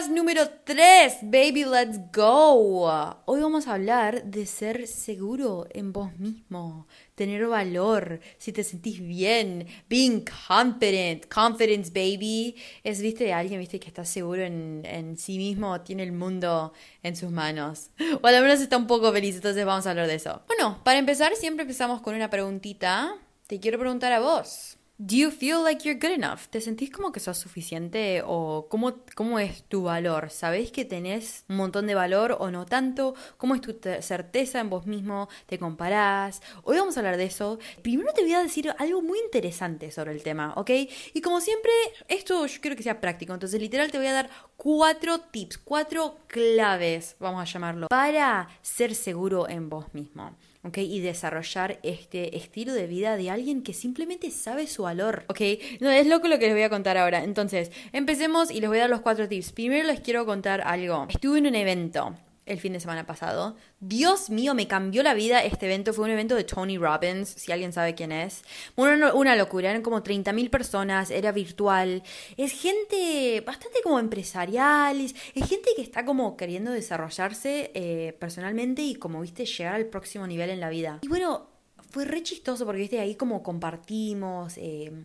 Podcast número 3, baby, let's go. Hoy vamos a hablar de ser seguro en vos mismo, tener valor, si te sentís bien, being confident, confidence, baby. Es, viste, alguien, viste, que está seguro en, en sí mismo, tiene el mundo en sus manos. O al menos está un poco feliz, entonces vamos a hablar de eso. Bueno, para empezar, siempre empezamos con una preguntita. Te quiero preguntar a vos. Do you feel like you're good enough? ¿Te sentís como que sos suficiente o cómo, cómo es tu valor? ¿Sabés que tenés un montón de valor o no tanto? ¿Cómo es tu certeza en vos mismo? ¿Te comparás? Hoy vamos a hablar de eso. Primero te voy a decir algo muy interesante sobre el tema, ¿ok? Y como siempre, esto yo quiero que sea práctico. Entonces, literal, te voy a dar cuatro tips, cuatro claves, vamos a llamarlo, para ser seguro en vos mismo. ¿Ok? Y desarrollar este estilo de vida de alguien que simplemente sabe su valor, ¿ok? No, es loco lo que les voy a contar ahora. Entonces, empecemos y les voy a dar los cuatro tips. Primero les quiero contar algo. Estuve en un evento el fin de semana pasado. Dios mío, me cambió la vida este evento. Fue un evento de Tony Robbins, si alguien sabe quién es. Una, una locura, eran como 30.000 personas, era virtual. Es gente bastante como empresarial, es, gente que está como queriendo desarrollarse eh, personalmente y como, viste, llegar al próximo nivel en la vida. Y bueno, fue re chistoso porque, viste, ahí como compartimos... Eh,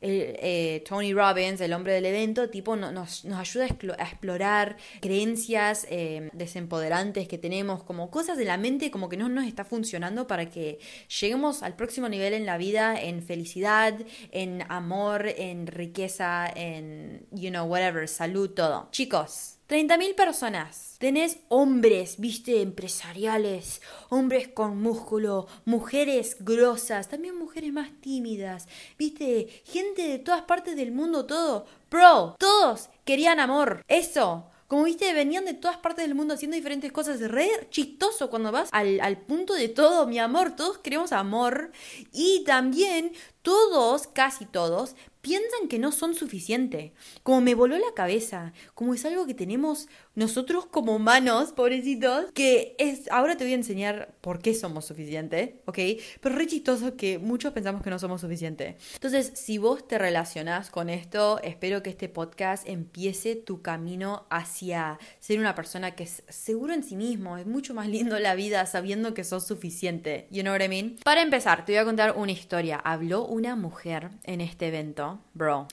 eh, Tony Robbins, el hombre del evento, tipo nos, nos ayuda a, explorar creencias eh, desempoderantes que tenemos, como cosas de la mente como que no nos está funcionando para que lleguemos al próximo nivel en la vida, en felicidad, en amor, en riqueza, en, you know, whatever, salud, todo. Chicos, 30.000 personas. Tenés hombres, viste, empresariales, hombres con músculo, mujeres grosas, también mujeres más tímidas, viste, gente de todas partes del mundo, todo. Bro, todos querían amor. Eso. Como viste, venían de todas partes del mundo haciendo diferentes cosas. Re chistoso cuando vas al, al punto de todo, mi amor. Todos queremos amor. Y también todos, casi todos, piensan que no son suficiente. Como me voló la cabeza, como es algo que tenemos nosotros como humanos, pobrecitos, que es, ahora te voy a enseñar por qué somos suficientes, ¿ok? Pero re chistoso que muchos pensamos que no somos suficientes. Entonces, si vos te relacionás con esto, espero que este podcast empiece tu camino hacia ser una persona que es seguro en sí mismo, es mucho más lindo la vida sabiendo que sos suficiente, you know what I mean? Para empezar, te voy a contar una historia. Habló una mujer en este evento bro.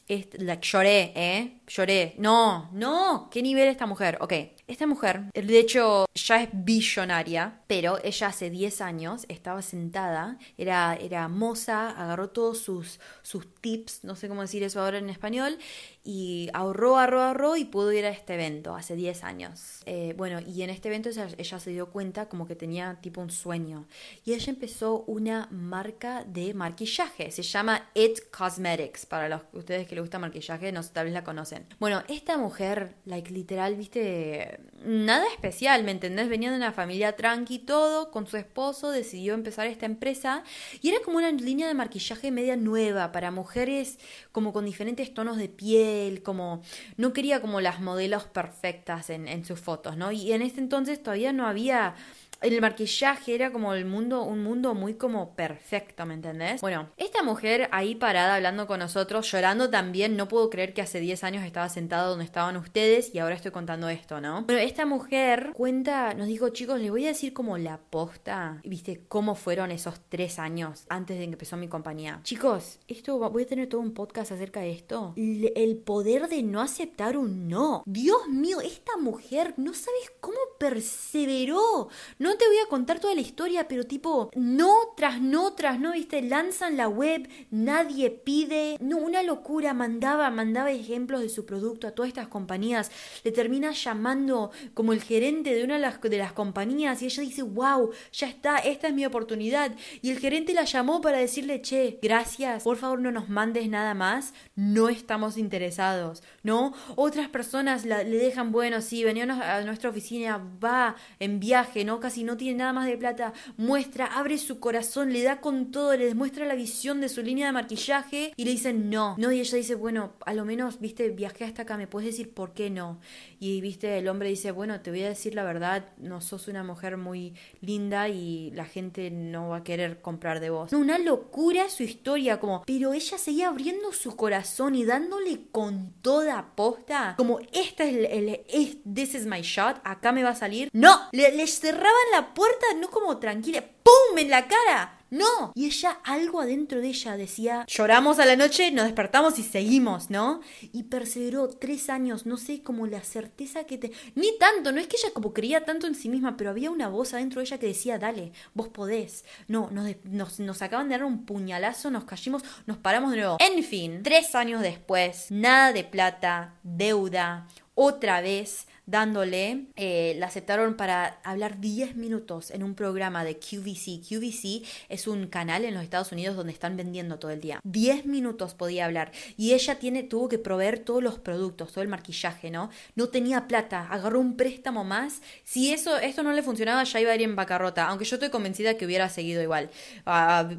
lloré, ¿eh? Lloré. No, no. ¿Qué nivel esta mujer? Ok. Esta mujer, de hecho, ya es billonaria, pero ella hace 10 años estaba sentada, era, era moza, agarró todos sus, sus tips, no sé cómo decir eso ahora en español, y ahorró, ahorró, ahorró y pudo ir a este evento hace 10 años. Eh, bueno, y en este evento ella, ella, se dio cuenta como que tenía tipo un sueño. Y ella empezó una marca de maquillaje, se llama It Cosmetics, para los ustedes que les gusta maquillaje, no tal vez la conocen. Bueno, esta mujer, like literal, viste, nada especial, ¿me entendés? Venía de una familia tranqui, todo, con su esposo, decidió empezar esta empresa y era como una línea de maquillaje media nueva para mujeres como con diferentes tonos de piel como no quería como las modelos perfectas en, en sus fotos, ¿no? Y en este entonces todavía no había el maquillaje era como el mundo, un mundo muy como perfecto, ¿me entendés? Bueno, esta mujer ahí parada hablando con nosotros, llorando también, no puedo creer que hace 10 años estaba sentada donde estaban ustedes y ahora estoy contando esto, ¿no? Bueno, esta mujer cuenta, nos dijo, chicos, les voy a decir como la posta, viste, cómo fueron esos tres años antes de que empezó mi compañía. Chicos, esto voy a tener todo un podcast acerca de esto. el poder de no aceptar un no. Dios mío, esta mujer, no sabes cómo perseveró. No te voy a contar toda la historia, pero tipo, no tras no tras no, viste, lanzan la web, nadie pide, no, una locura, mandaba, mandaba ejemplos de su producto a todas estas compañías, le termina llamando como el gerente de una de las, compañías y ella dice, wow, ya está, esta es mi oportunidad. Y el gerente la llamó para decirle, che, gracias, por favor no nos mandes nada más, no estamos interesados, ¿no? Otras personas le dejan, bueno, sí, venía a nuestra oficina, va en viaje, ¿no? Casi no tiene nada más de plata, muestra, abre su corazón, le da con todo, le demuestra la visión de su línea de maquillaje y le dice no, no, y ella dice, bueno, a lo menos, viste, viajé hasta acá, ¿me puedes decir por qué no? Y viste, el hombre dice, bueno, te voy a decir la verdad, no sos una mujer muy linda y la gente no va a querer comprar de vos. una locura su historia, como, pero ella seguía abriendo su corazón y dándole con toda posta, como esta es el, el this is my shot, acá me va a salir. No, le, le cerraban la puerta, no como tranquila, ¡pum! en la cara. No. Y ella, algo adentro de ella decía, lloramos a la noche, nos despertamos y seguimos, ¿no? Y perseveró tres años, no sé, como la certeza que te... Ni tanto, no es que ella como creía tanto en sí misma, pero había una voz adentro de ella que decía, dale, vos podés. No, nos, nos, acaban de dar un puñalazo, nos cayimos, nos paramos de nuevo. En fin, tres años después, nada de plata, deuda, otra vez dándole, eh, la aceptaron para hablar 10 minutos en un programa de QVC. QVC es un canal en los Estados Unidos donde están vendiendo todo el día. 10 minutos podía hablar y ella tiene, tuvo que proveer todos los productos, todo el maquillaje, ¿no? No tenía plata, agarró un préstamo más. Si eso, esto no le funcionaba, ya iba a ir en bancarrota, aunque yo estoy convencida que hubiera seguido igual,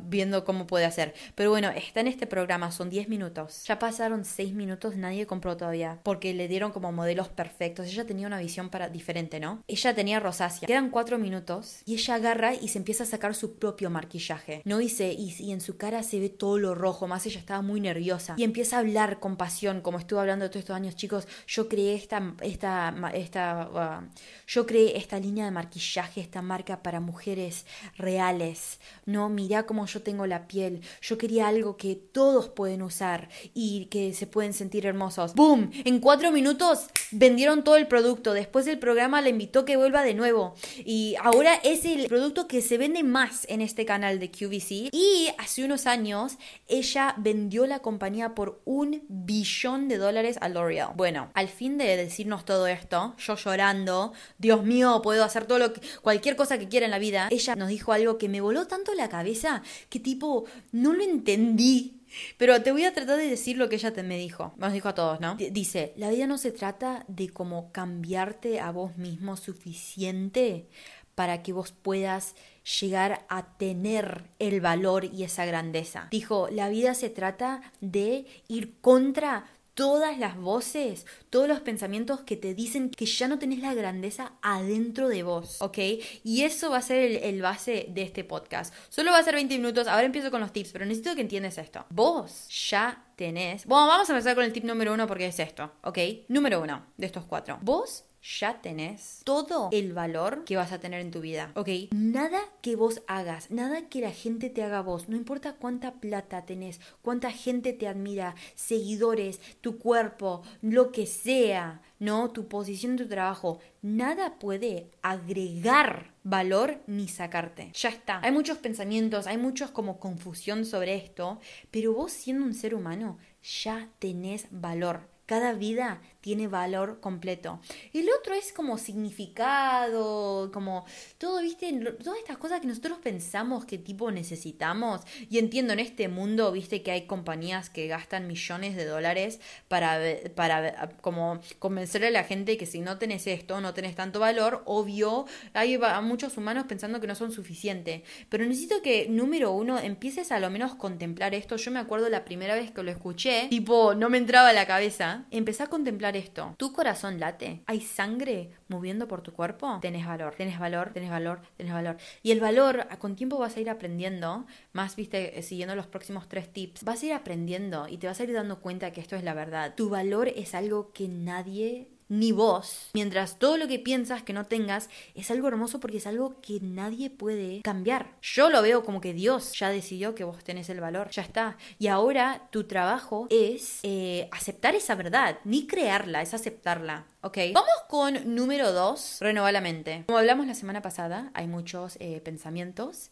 viendo cómo puede hacer. Pero bueno, está en este programa, son 10 minutos. Ya pasaron 6 minutos, nadie compró todavía, porque le dieron como modelos perfectos. Ella tenía una visión para, diferente, ¿no? Ella tenía rosácea. Quedan cuatro minutos y ella agarra y se empieza a sacar su propio maquillaje, ¿no? Y, y, en su cara se ve todo lo rojo, más ella estaba muy nerviosa. Y empieza a hablar con pasión, como estuve hablando todos estos años, chicos, yo creé esta, esta, esta, uh, yo creé esta línea de maquillaje, esta marca para mujeres reales, ¿no? Mirá cómo yo tengo la piel. Yo quería algo que todos pueden usar y que se pueden sentir hermosos. ¡Boom! En cuatro minutos vendieron todo el producto. Después del programa le invitó que vuelva de nuevo. Y ahora es el producto que se vende más en este canal de QVC. Y hace unos años ella vendió la compañía por un billón de dólares a L'Oreal. Bueno, al fin de decirnos todo esto, yo llorando, Dios mío, puedo hacer todo lo que, cualquier cosa que quiera en la vida, ella nos dijo algo que me voló tanto la cabeza que tipo, no lo entendí. Pero te voy a tratar de decir lo que ella te me dijo. Nos dijo a todos, ¿no? dice, la vida no se trata de cómo cambiarte a vos mismo suficiente para que vos puedas llegar a tener el valor y esa grandeza. Dijo, la vida se trata de ir contra todas las voces, todos los pensamientos que te dicen que ya no tenés la grandeza adentro de vos, ¿ok? Y eso va a ser el, base de este podcast. Solo va a ser 20 minutos, ahora empiezo con los tips, pero necesito que entiendas esto. Vos ya tenés... Bueno, vamos a empezar con el tip número uno porque es esto, ¿ok? Número uno de estos cuatro. Vos ya tenés todo el valor que vas a tener en tu vida, ¿ok? Nada que vos hagas, nada que la gente te haga vos, no importa cuánta plata tenés, cuánta gente te admira, seguidores, tu cuerpo, lo que sea, ¿no? Tu posición, tu trabajo, nada puede agregar valor ni sacarte. Ya está. Hay muchos pensamientos, hay muchos como confusión sobre esto, pero vos siendo un ser humano ya tenés valor. Cada vida tiene valor completo. El otro es como significado, como todo, viste, todas estas cosas que nosotros pensamos que tipo necesitamos. Y entiendo, en este mundo, viste, que hay compañías que gastan millones de dólares para, para como convencerle a la gente que si no tenés esto, no tenés tanto valor. Obvio, hay muchos humanos pensando que no son suficientes. Pero necesito que, número uno, empieces a lo menos contemplar esto. Yo me acuerdo la primera vez que lo escuché, tipo, no me entraba a la cabeza. Empecé a contemplar esto. ¿Tu corazón late? ¿Hay sangre moviendo por tu cuerpo? Tenés valor, tenés valor, tenés valor, tenés valor. Y el valor, con tiempo vas a ir aprendiendo, más, viste, eh, siguiendo los próximos tres tips, vas a ir aprendiendo y te vas a ir dando cuenta que esto es la verdad. Tu valor es algo que nadie ni vos, mientras todo lo que piensas que no tengas es algo hermoso porque es algo que nadie puede cambiar. Yo lo veo como que Dios ya decidió que vos tenés el valor, ya está. Y ahora tu trabajo es eh, aceptar esa verdad, ni crearla, es aceptarla. ¿ok? Vamos con número dos, renovar la mente. Como hablamos la semana pasada, hay muchos eh, pensamientos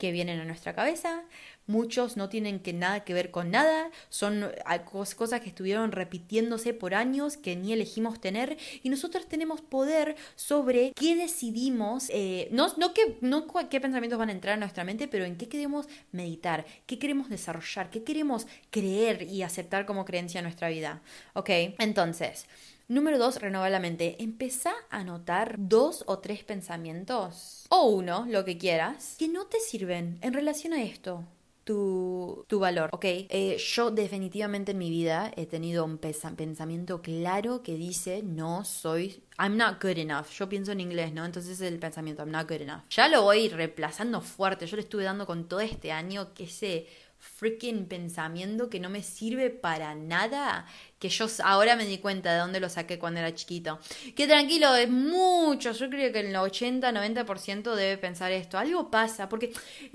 que vienen a nuestra cabeza, muchos no tienen que nada que ver con nada, son cosas que estuvieron repitiéndose por años que ni elegimos tener y nosotros tenemos poder sobre qué decidimos, eh, no, no, qué, no qué pensamientos van a entrar en nuestra mente, pero en qué queremos meditar, qué queremos desarrollar, qué queremos creer y aceptar como creencia en nuestra vida. ¿Ok? Entonces, Número dos, renovar la mente. Empezá a notar dos o tres pensamientos, o uno, lo que quieras, que no te sirven en relación a esto tu, valor, ¿ok? Eh, yo definitivamente en mi vida he tenido un pensamiento claro que dice, no soy I'm not good enough. Yo pienso en inglés, ¿no? Entonces es el pensamiento, I'm not good enough. Ya lo voy reemplazando fuerte. Yo le estuve dando con todo este año que ese freaking pensamiento que no me sirve para nada, que yo ahora me di cuenta de dónde lo saqué cuando era chiquito. Que tranquilo, es mucho, yo creo que el 80-90% debe pensar esto. Algo pasa, porque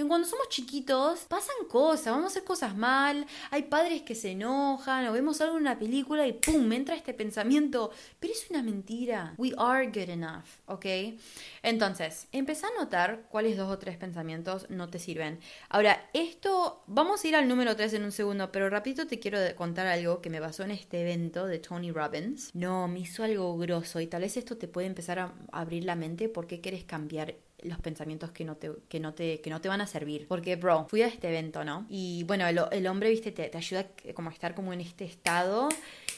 cuando somos chiquitos pasan cosas, vamos a hacer cosas mal, hay padres que se enojan, o vemos algo en una película y ¡pum! entra este pensamiento, pero es una mentira. We are good enough, ¿ok? Entonces, empezá a notar cuáles dos o tres pensamientos no te sirven. Ahora, esto, vamos a ir al número 3 en un segundo, pero rapidito te quiero contar algo que me pasó en este evento de Tony Robbins. No, me hizo algo grosso y tal vez esto te puede empezar a abrir la mente porque quieres cambiar los pensamientos que no te, que no te, que no te van a servir. Porque, bro, fui a este evento, ¿no? Y bueno, el, hombre, viste, te, te, ayuda como a estar como en este estado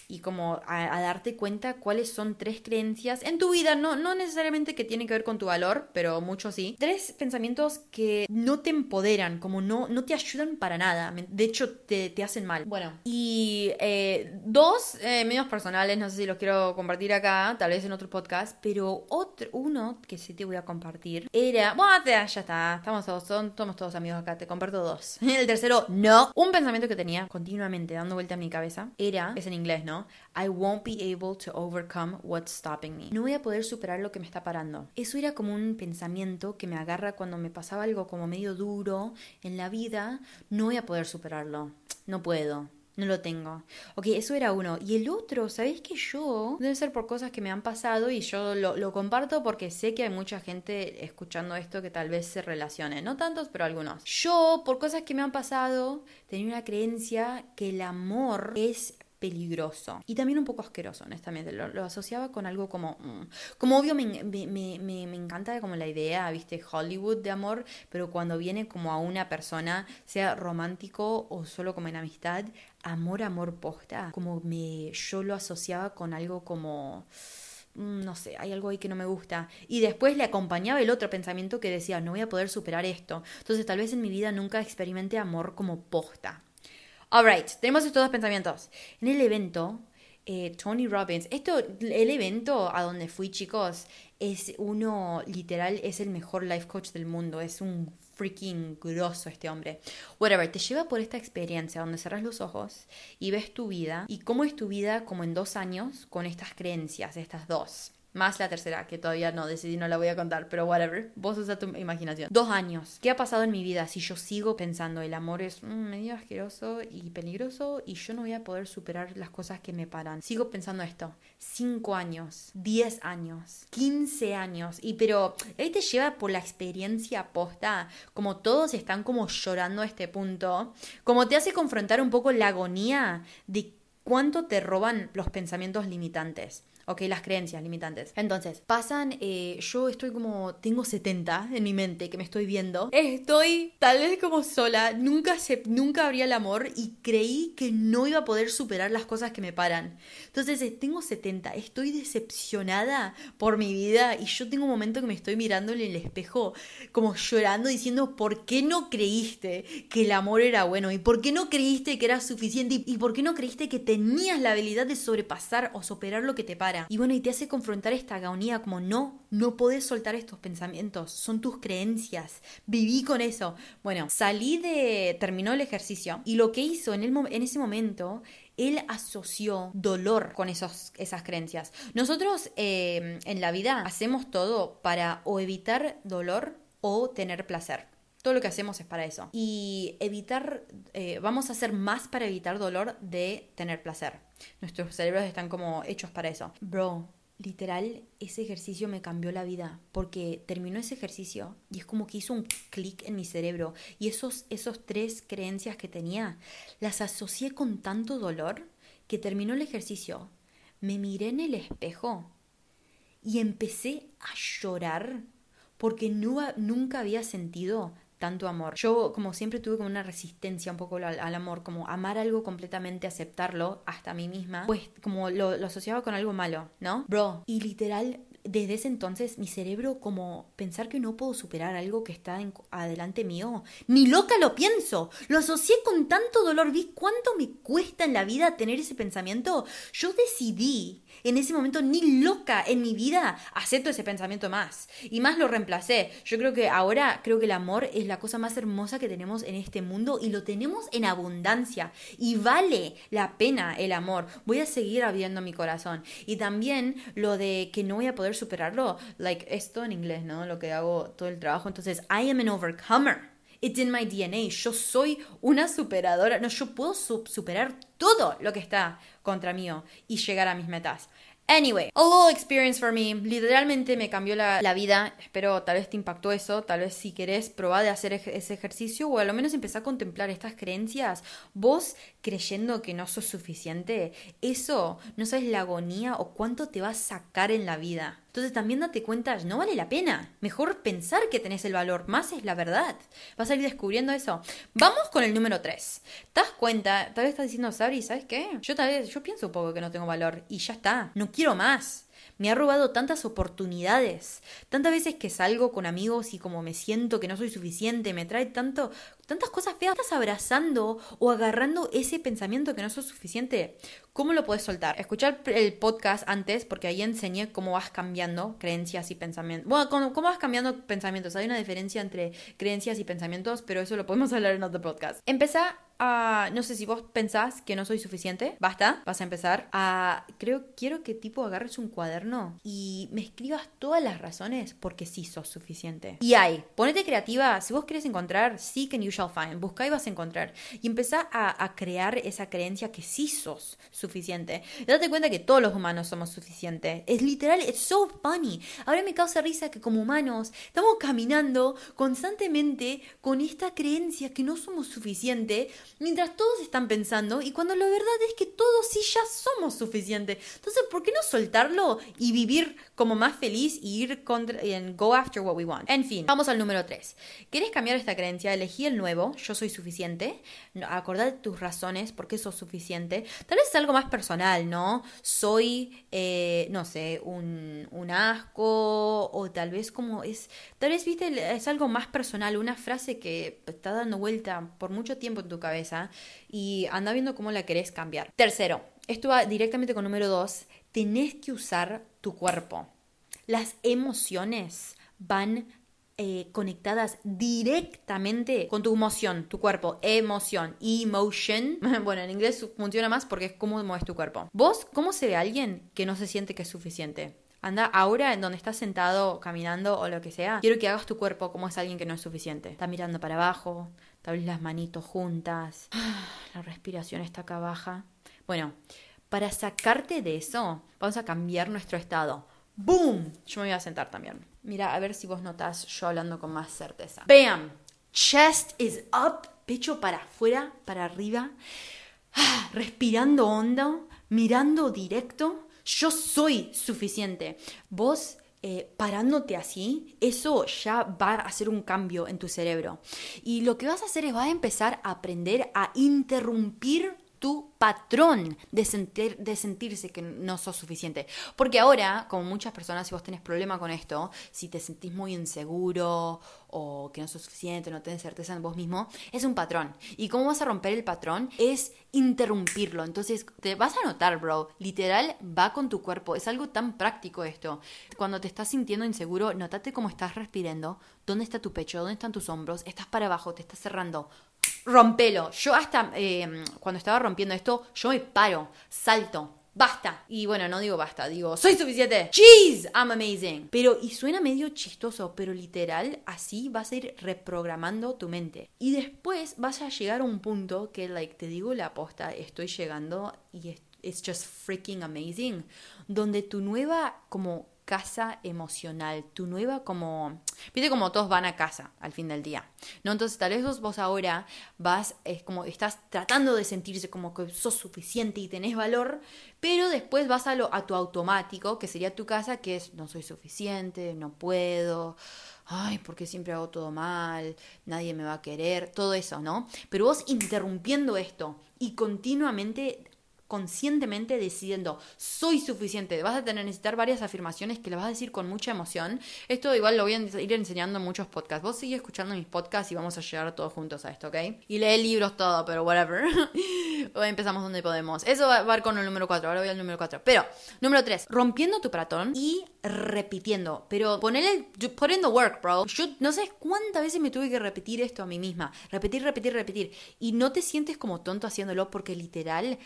y como a, darte cuenta cuáles son tres creencias en tu vida, no, no necesariamente que tienen que ver con tu valor, pero mucho sí. Tres pensamientos que no te empoderan, como no, no te ayudan para nada, de hecho te, te hacen mal. Bueno, y eh, dos eh, medios personales, no sé si los quiero compartir acá, tal vez en otro podcast, pero otro, uno que sí te voy a compartir era, bueno, ya está, estamos todos, somos todos amigos acá, te comparto dos. El tercero, no. Un pensamiento que tenía continuamente dando vuelta a mi cabeza era, es en inglés, ¿no? I won't be able to overcome what's stopping me. No voy a poder superar lo que me está parando. Eso era como un pensamiento que me agarra cuando me pasaba algo como medio duro en la vida. No voy a poder superarlo. No puedo. No lo tengo. Ok, eso era uno. Y el otro, ¿sabéis que yo? Debe ser por cosas que me han pasado y yo lo, lo, comparto porque sé que hay mucha gente escuchando esto que tal vez se relacione. No tantos, pero algunos. Yo, por cosas que me han pasado, tenía una creencia que el amor es peligroso y también un poco asqueroso, honestamente. Lo, asociaba con algo como... Mm, como obvio me, me, me, me, encanta como la idea, viste, Hollywood de amor, pero cuando viene como a una persona, sea romántico o solo como en amistad, amor, amor posta, como me yo lo asociaba con algo como mm, no sé, hay algo ahí que no me gusta. Y después le acompañaba el otro pensamiento que decía, no voy a poder superar esto. Entonces tal vez en mi vida nunca experimente amor como posta. Alright, tenemos estos dos pensamientos. En el evento, eh, Tony Robbins, esto, el evento a donde fui, chicos, es uno, literal, es el mejor life coach del mundo. Es un freaking grosso este hombre. Whatever, te lleva por esta experiencia donde cerras los ojos y ves tu vida y cómo es tu vida como en dos años con estas creencias, estas dos. Más la tercera, que todavía no decidí, no la voy a contar, pero whatever. Vos usa tu imaginación. Dos años. ¿Qué ha pasado en mi vida si yo sigo pensando el amor es mm, medio asqueroso y peligroso y yo no voy a poder superar las cosas que me paran? Sigo pensando esto. Cinco años, diez años, quince años. Y pero ahí te lleva por la experiencia posta. Como todos están como llorando a este punto. Como te hace confrontar un poco la agonía de cuánto te roban los pensamientos limitantes. Ok, las creencias limitantes. Entonces, pasan, eh, yo estoy como, tengo 70 en mi mente que me estoy viendo. Estoy tal vez como sola, nunca, se, nunca abría el amor y creí que no iba a poder superar las cosas que me paran. Entonces, eh, tengo 70, estoy decepcionada por mi vida y yo tengo un momento que me estoy mirando en el espejo como llorando diciendo, ¿por qué no creíste que el amor era bueno? ¿Y por qué no creíste que era suficiente? ¿Y, por qué no creíste que tenías la habilidad de sobrepasar o superar lo que te para? Y bueno, y te hace confrontar esta agonía como no, no podés soltar estos pensamientos, son tus creencias, viví con eso. Bueno, salí de, terminó el ejercicio y lo que hizo en, el, en ese momento él asoció dolor con esos, esas creencias. Nosotros eh, en la vida hacemos todo para o evitar dolor o tener placer. Todo lo que hacemos es para eso. Y evitar, eh, vamos a hacer más para evitar dolor de tener placer. Nuestros cerebros están como hechos para eso. Bro, literal, ese ejercicio me cambió la vida, porque terminó ese ejercicio y es como que hizo un clic en mi cerebro y esos, esos tres creencias que tenía, las asocié con tanto dolor que terminó el ejercicio, me miré en el espejo y empecé a llorar porque nunca había sentido tanto amor. Yo como siempre tuve como una resistencia un poco al, amor, como amar algo completamente, aceptarlo hasta mí misma, pues como lo asociaba con algo malo, ¿no? Bro, y literal desde ese entonces mi cerebro como pensar que no puedo superar algo que está en, adelante mío, ni loca lo pienso, lo asocié con tanto dolor, vi cuánto me cuesta en la vida tener ese pensamiento, yo decidí en ese momento ni loca en mi vida acepto ese pensamiento más. Y más lo reemplacé, yo creo que ahora creo que el amor es la cosa más hermosa que tenemos en este mundo y lo tenemos en abundancia. Y vale la pena el amor, voy a seguir abriendo mi corazón. Y también lo de que no voy a poder superarlo, like esto en inglés, ¿no? Lo que hago todo el trabajo. Entonces, I am an overcomer. It's in my DNA. Yo soy una superadora. No, yo puedo superar todo lo que está contra mí y llegar a mis metas. Anyway, a little experience for me. Literalmente me cambió la, la, vida. Espero tal vez te impactó eso. Tal vez si querés probar de hacer ese ejercicio o a lo menos empezar a contemplar estas creencias. Vos creyendo que no sos suficiente, eso no sabes la agonía o cuánto te va a sacar en la vida. Entonces también date cuenta, no vale la pena. Mejor pensar que tenés el valor, más es la verdad. Vas a ir descubriendo eso. Vamos con el número 3. ¿Te das cuenta? Tal vez estás diciendo, Sabri, ¿sabes qué? Yo tal vez, yo pienso un poco que no tengo valor y ya está. No quiero más. Me ha robado tantas oportunidades. Tantas veces que salgo con amigos y como me siento que no soy suficiente, me trae tanto, tantas cosas feas. Estás abrazando o agarrando ese pensamiento que no sos suficiente. ¿Cómo lo puedes soltar? Escuchar el podcast antes, porque ahí enseñé cómo vas cambiando creencias y pensamientos. Bueno, cómo, vas cambiando pensamientos. Hay una diferencia entre creencias y pensamientos, pero eso lo podemos hablar en otro podcast. Empezá a, no sé si vos pensás que no soy suficiente, basta, vas a empezar a, creo, quiero que tipo agarres un cuaderno y me escribas todas las razones porque sí sos suficiente. Y hay, ponete creativa, si vos querés encontrar, seek and you shall find, busca y vas a encontrar. Y empezá a, a crear esa creencia que sí sos suficiente. date cuenta que todos los humanos somos suficientes. Es literal, it's so funny. Ahora me causa risa que como humanos estamos caminando constantemente con esta creencia que no somos suficientes mientras todos están pensando y cuando la verdad es que todos sí ya somos suficientes. Entonces, ¿por qué no soltarlo y vivir como más feliz y ir contra, go after what we want? En fin, vamos al número 3. ¿Quieres cambiar esta creencia? Elegí el yo soy suficiente. Acordate tus razones, por qué sos suficiente. Tal vez es algo más personal, ¿no? Soy, eh, no sé, un, un asco o tal vez como es, tal vez, viste, es algo más personal, una frase que está dando vuelta por mucho tiempo en tu cabeza y anda viendo cómo la querés cambiar. Tercero, esto va directamente con número dos, tenés que usar tu cuerpo. Las emociones van eh, conectadas directamente con tu emoción, tu cuerpo, emoción, emotion. Bueno, en inglés funciona más porque es cómo mueves tu cuerpo. ¿Vos cómo se ve alguien que no se siente que es suficiente? Anda ahora en donde estás sentado, caminando o lo que sea. Quiero que hagas tu cuerpo como es alguien que no es suficiente. Está mirando para abajo, tal las manitos juntas. La respiración está acá baja. Bueno, para sacarte de eso, vamos a cambiar nuestro estado. ¡Boom! Yo me voy a sentar también. Mira, a ver si vos notás yo hablando con más certeza. ¡Bam! Chest is up, pecho para afuera, para arriba. Respirando hondo, mirando directo yo soy suficiente. Vos eh, parándote así, eso ya va a hacer un cambio en tu cerebro. Y lo que vas a hacer es vas a empezar a aprender a interrumpir tu patrón de, sentir, de sentirse que no sos suficiente. Porque ahora, como muchas personas, si vos tenés problema con esto, si te sentís muy inseguro o que no sos suficiente, no tenés certeza en vos mismo, es un patrón. ¿Y cómo vas a romper el patrón? Es interrumpirlo. Entonces, te vas a notar, bro, literal va con tu cuerpo. Es algo tan práctico esto. Cuando te estás sintiendo inseguro, notate cómo estás respirando, dónde está tu pecho, dónde están tus hombros, estás para abajo, te estás cerrando rompelo. Yo hasta eh, cuando estaba rompiendo esto, yo me paro, salto. Basta. Y bueno, no digo basta, digo, soy suficiente. Jeez, I'm amazing. Pero, y suena medio chistoso, pero literal, así vas a ir reprogramando tu mente. Y después vas a llegar a un punto que, like, te digo la aposta, estoy llegando y es it's just freaking amazing. Donde tu nueva, como casa emocional, tu nueva como, viste como todos van a casa al fin del día, ¿no? Entonces tal vez vos, ahora vas, es como estás tratando de sentirse como que sos suficiente y tenés valor, pero después vas a, lo, a tu automático, que sería tu casa, que es no soy suficiente, no puedo, ay, porque siempre hago todo mal, nadie me va a querer, todo eso, ¿no? Pero vos interrumpiendo esto y continuamente conscientemente decidiendo soy suficiente, vas a tener necesitar varias afirmaciones que le vas a decir con mucha emoción. Esto igual lo voy a ir enseñando en muchos podcasts. Vos sigue escuchando mis podcasts y vamos a llegar todos juntos a esto, ¿ok? Y lee libros todo, pero whatever. Empezamos donde podemos. Eso va, a ir con el número 4, ahora voy al número 4. Pero, número 3, rompiendo tu patrón y repitiendo. Pero ponele, put in the work, bro. Yo no sé cuántas veces me tuve que repetir esto a mí misma. Repetir, repetir, repetir. Y no te sientes como tonto haciéndolo porque literal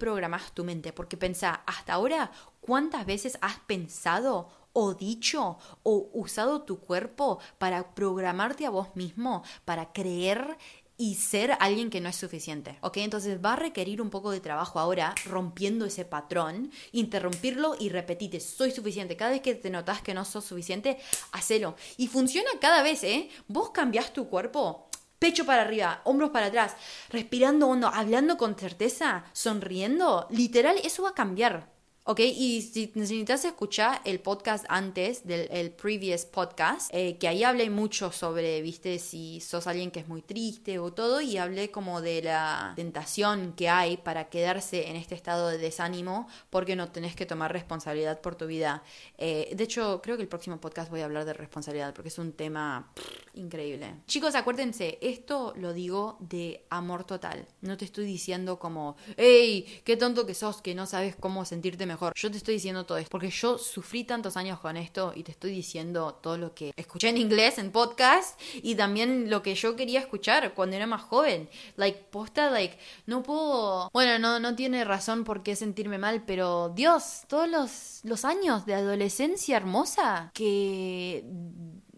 reprogramas tu mente. Porque pensá, hasta ahora, ¿cuántas veces has pensado o dicho o usado tu cuerpo para programarte a vos mismo, para creer y ser alguien que no es suficiente. ¿Ok? Entonces va a requerir un poco de trabajo ahora rompiendo ese patrón, interrumpirlo y repetirte, soy suficiente. Cada vez que te notas que no sos suficiente, hacelo. Y funciona cada vez, ¿eh? Vos cambias tu cuerpo. Pecho para arriba, hombros para atrás, respirando hondo, hablando con certeza, sonriendo. Literal, eso va a cambiar. Ok, y si necesitas escuchar el podcast antes del el previous podcast, eh, que ahí hablé mucho sobre, viste, si sos alguien que es muy triste o todo, y hablé como de la tentación que hay para quedarse en este estado de desánimo porque no tenés que tomar responsabilidad por tu vida. Eh, de hecho, creo que el próximo podcast voy a hablar de responsabilidad porque es un tema increíble. Chicos, acuérdense, esto lo digo de amor total. No te estoy diciendo como, hey, qué tonto que sos, que no sabes cómo sentirte mejor. Yo te estoy diciendo todo esto porque yo sufrí tantos años con esto y te estoy diciendo todo lo que escuché en inglés en podcast y también lo que yo quería escuchar cuando era más joven. Like, posta, like, no puedo. Bueno, no, no tiene razón por qué sentirme mal, pero Dios, todos los, los años de adolescencia hermosa que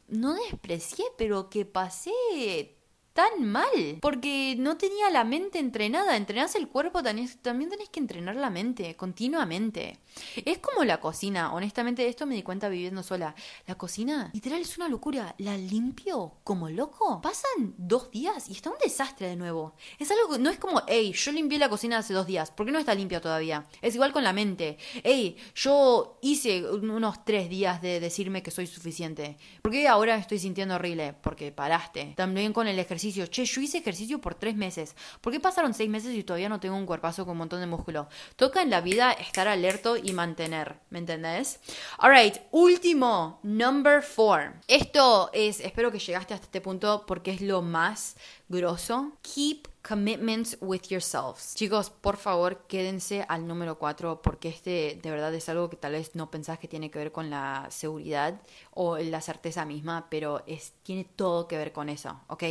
no desprecié, pero que pasé tan mal. Porque no tenía la mente entrenada. Entrenás el cuerpo, también tenés que entrenar la mente continuamente. Es como la cocina. Honestamente, esto me di cuenta viviendo sola. La cocina, literal, es una locura. La limpio como loco. Pasan dos días y está un desastre de nuevo. Es algo que no es como, hey, yo limpié la cocina hace dos días. ¿Por qué no está limpia todavía? Es igual con la mente. Hey, yo hice unos tres días de decirme que soy suficiente. ¿Por qué ahora estoy sintiendo horrible? Porque paraste. También con el ejercicio Che, yo hice ejercicio por tres meses. ¿Por qué pasaron seis meses y todavía no tengo un cuerpazo con un montón de músculo? Toca en la vida estar alerto y mantener. ¿Me entendés? Alright, último, number four. Esto es, espero que llegaste hasta este punto porque es lo más grosso. Keep commitments with yourselves. Chicos, por favor, quédense al número 4 porque este de verdad es algo que tal vez no pensás que tiene que ver con la seguridad o la certeza misma, pero tiene todo que ver con eso, ¿ok?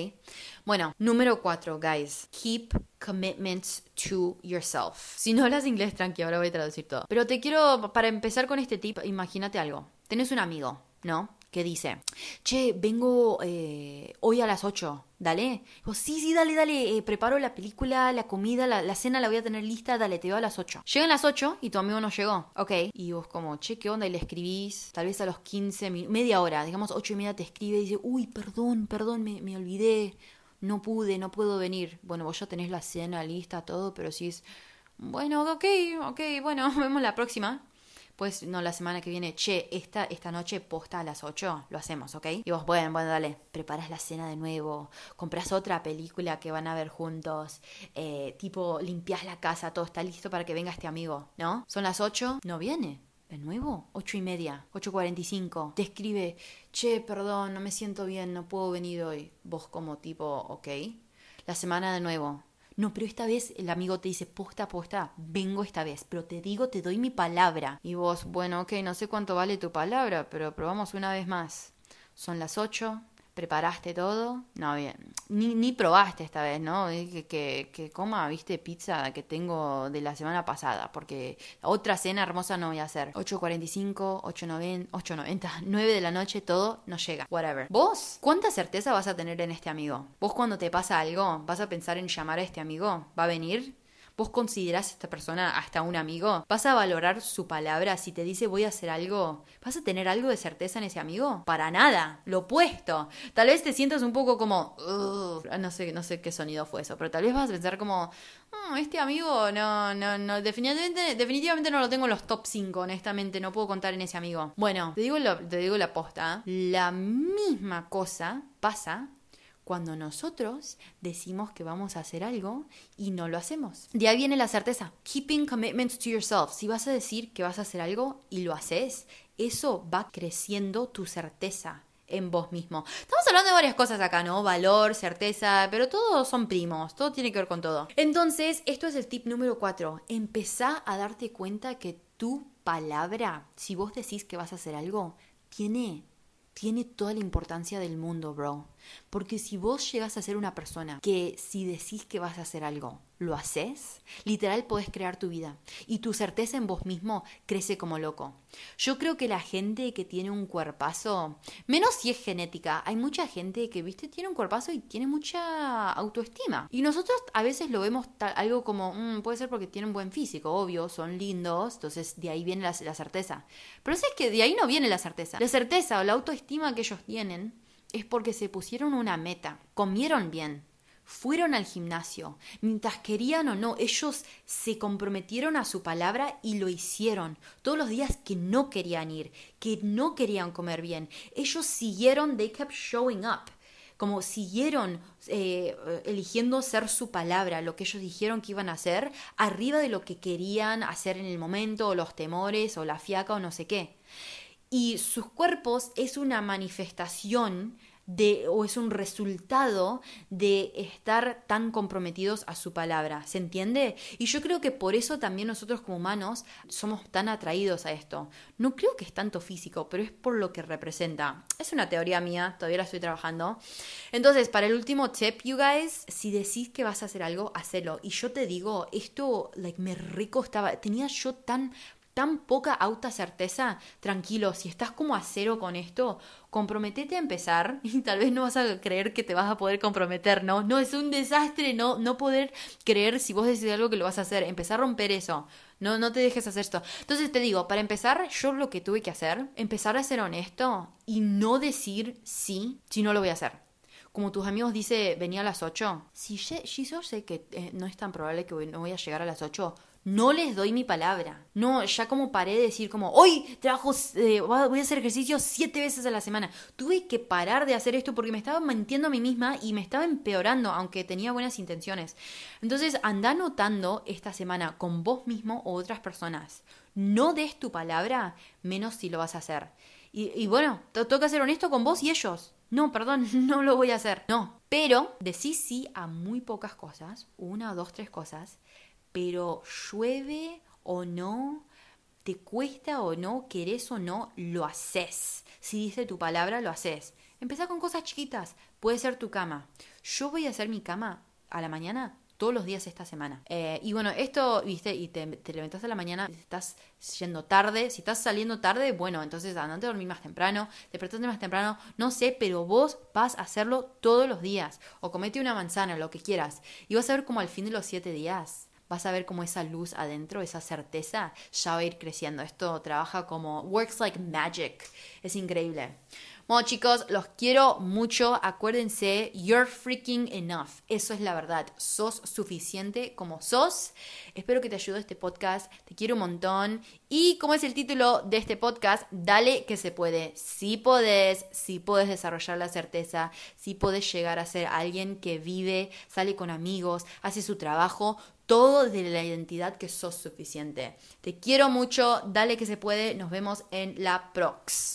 Bueno, número 4, guys. Keep commitments to yourself. Si no hablas inglés, tranqui, ahora voy a traducir todo. Pero te quiero, para empezar con este tip, imagínate algo. Tenés un amigo, ¿no? Que dice, che, vengo eh, hoy a las 8, dale. Digo, sí, sí, dale, dale, eh, preparo la película, la comida, la, cena la voy a tener lista, dale, te veo a las 8. Llegan las 8 y tu amigo no llegó, ok. Y vos como, che, ¿qué onda? Y le escribís, tal vez a los 15 minutos, media hora, digamos 8 y media te escribe y dice, uy, perdón, perdón, me, me olvidé, no pude, no puedo venir. Bueno, vos ya tenés la cena lista, todo, pero si es... Bueno, ok, ok, bueno, vemos la próxima pues no, la semana que viene, che, esta, esta noche posta a las 8, lo hacemos, ¿ok? Y vos, bueno, bueno, dale, preparas la cena de nuevo, compras otra película que van a ver juntos, eh, tipo, limpias la casa, todo está listo para que venga este amigo, ¿no? Son las 8, no viene. ¿De nuevo? Ocho y media, 8.45. Te escribe, che, perdón, no me siento bien, no puedo venir hoy. Vos como tipo, ok. La semana de nuevo, no, pero esta vez el amigo te dice, posta, posta, vengo esta vez, pero te digo, te doy mi palabra. Y vos, bueno, ok, no sé cuánto vale tu palabra, pero probamos una vez más. Son las ocho, ¿Preparaste todo? No, bien. Ni, ni probaste esta vez, ¿no? Que, que, que, coma, viste, pizza que tengo de la semana pasada, porque otra cena hermosa no voy a hacer. 8.45, 8.90, 8.90, 9 de la noche, todo no llega. Whatever. ¿Vos? ¿Cuánta certeza vas a tener en este amigo? ¿Vos cuando te pasa algo, vas a pensar en llamar a este amigo? ¿Va a venir? Vos considerás a esta persona hasta un amigo, vas a valorar su palabra si te dice voy a hacer algo, ¿vas a tener algo de certeza en ese amigo? Para nada, lo opuesto. Tal vez te sientas un poco como, no sé, no sé qué sonido fue eso, pero tal vez vas a pensar como, mm, este amigo no, no, no, definitivamente, definitivamente no lo tengo en los top 5, honestamente, no puedo contar en ese amigo. Bueno, te digo, te digo la posta, la misma cosa pasa cuando nosotros decimos que vamos a hacer algo y no lo hacemos. De ahí viene la certeza. Keeping commitments to yourself. Si vas a decir que vas a hacer algo y lo haces, eso va creciendo tu certeza en vos mismo. Estamos hablando de varias cosas acá, ¿no? Valor, certeza, pero todos son primos, todo tiene que ver con todo. Entonces, esto es el tip número 4. Empezá a darte cuenta que tu palabra, si vos decís que vas a hacer algo, tiene tiene toda la importancia del mundo, bro. Porque si vos llegas a ser una persona que si decís que vas a hacer algo, lo haces, literal podés crear tu vida. Y tu certeza en vos mismo crece como loco. Yo creo que la gente que tiene un cuerpazo, menos si es genética, hay mucha gente que, viste, tiene un cuerpazo y tiene mucha autoestima. Y nosotros a veces lo vemos algo como, mm, puede ser porque tienen buen físico, obvio, son lindos, entonces de ahí viene la, la certeza. Pero es que de ahí no viene la certeza. La certeza o la autoestima que ellos tienen es porque se pusieron una meta, comieron bien, fueron al gimnasio, mientras querían o no, ellos se comprometieron a su palabra y lo hicieron. Todos los días que no querían ir, que no querían comer bien, ellos siguieron, they kept showing up. Como siguieron eh, eligiendo ser su palabra, lo que ellos dijeron que iban a hacer, arriba de lo que querían hacer en el momento, o los temores, o la fiaca, o no sé qué. Y sus cuerpos es una manifestación o es un resultado de estar tan comprometidos a su palabra, ¿se entiende? Y yo creo que por eso también nosotros como humanos somos tan atraídos a esto. No creo que es tanto físico, pero es por lo que representa. Es una teoría mía, todavía la estoy trabajando. Entonces, para el último tip, you guys, si decís que vas a hacer algo, hacelo. Y yo te digo, esto, like, me rico estaba, tenía yo tan tan poca certeza, tranquilo, si estás como a cero con esto, comprometete a empezar y tal vez no vas a creer que te vas a poder comprometer, ¿no? No, es un desastre no, no poder creer si vos decís algo que lo vas a hacer, empezar a romper eso. No, no te dejes hacer esto. Entonces te digo, para empezar, yo lo que tuve que hacer, empezar a ser honesto y no decir sí si no lo voy a hacer como tus amigos dice, venía a las 8. Si, yo sé que eh, no es tan probable que no voy a llegar a las 8, no les doy mi palabra. No, ya como paré de decir como, hoy trabajo, eh, voy a hacer ejercicio siete veces a la semana. Tuve que parar de hacer esto porque me estaba mintiendo a mí misma y me estaba empeorando, aunque tenía buenas intenciones. Entonces, anda notando esta semana con vos mismo o otras personas. No des tu palabra, menos si lo vas a hacer. Y, bueno, toca ser honesto con vos y ellos. No, perdón, no lo voy a hacer. No. Pero decís sí a muy pocas cosas, una, dos, tres cosas pero llueve o no, te cuesta o no, querés o no, lo haces. Si dice tu palabra, lo haces. Empezá con cosas chiquitas. Puede ser tu cama. Yo voy a hacer mi cama a la mañana todos los días esta semana. Eh, y bueno, esto, viste, y te, te levantas a la mañana, estás yendo tarde, si estás saliendo tarde, bueno, entonces andate a dormir más temprano, despertate más temprano, no sé, pero vos vas a hacerlo todos los días. O comete una manzana, lo que quieras. Y vas a ver como al fin de los siete días vas a ver cómo esa luz adentro, esa certeza, ya va a ir creciendo. Esto trabaja como works like magic. Es increíble. Bueno chicos, los quiero mucho. Acuérdense, you're freaking enough. Eso es la verdad. Sos suficiente como sos. Espero que te ayude este podcast. Te quiero un montón. Y como es el título de este podcast, dale que se puede. Si podés, si podés desarrollar la certeza, si podés llegar a ser alguien que vive, sale con amigos, hace su trabajo, todo de la identidad que sos suficiente. Te quiero mucho, dale que se puede, nos vemos en la prox.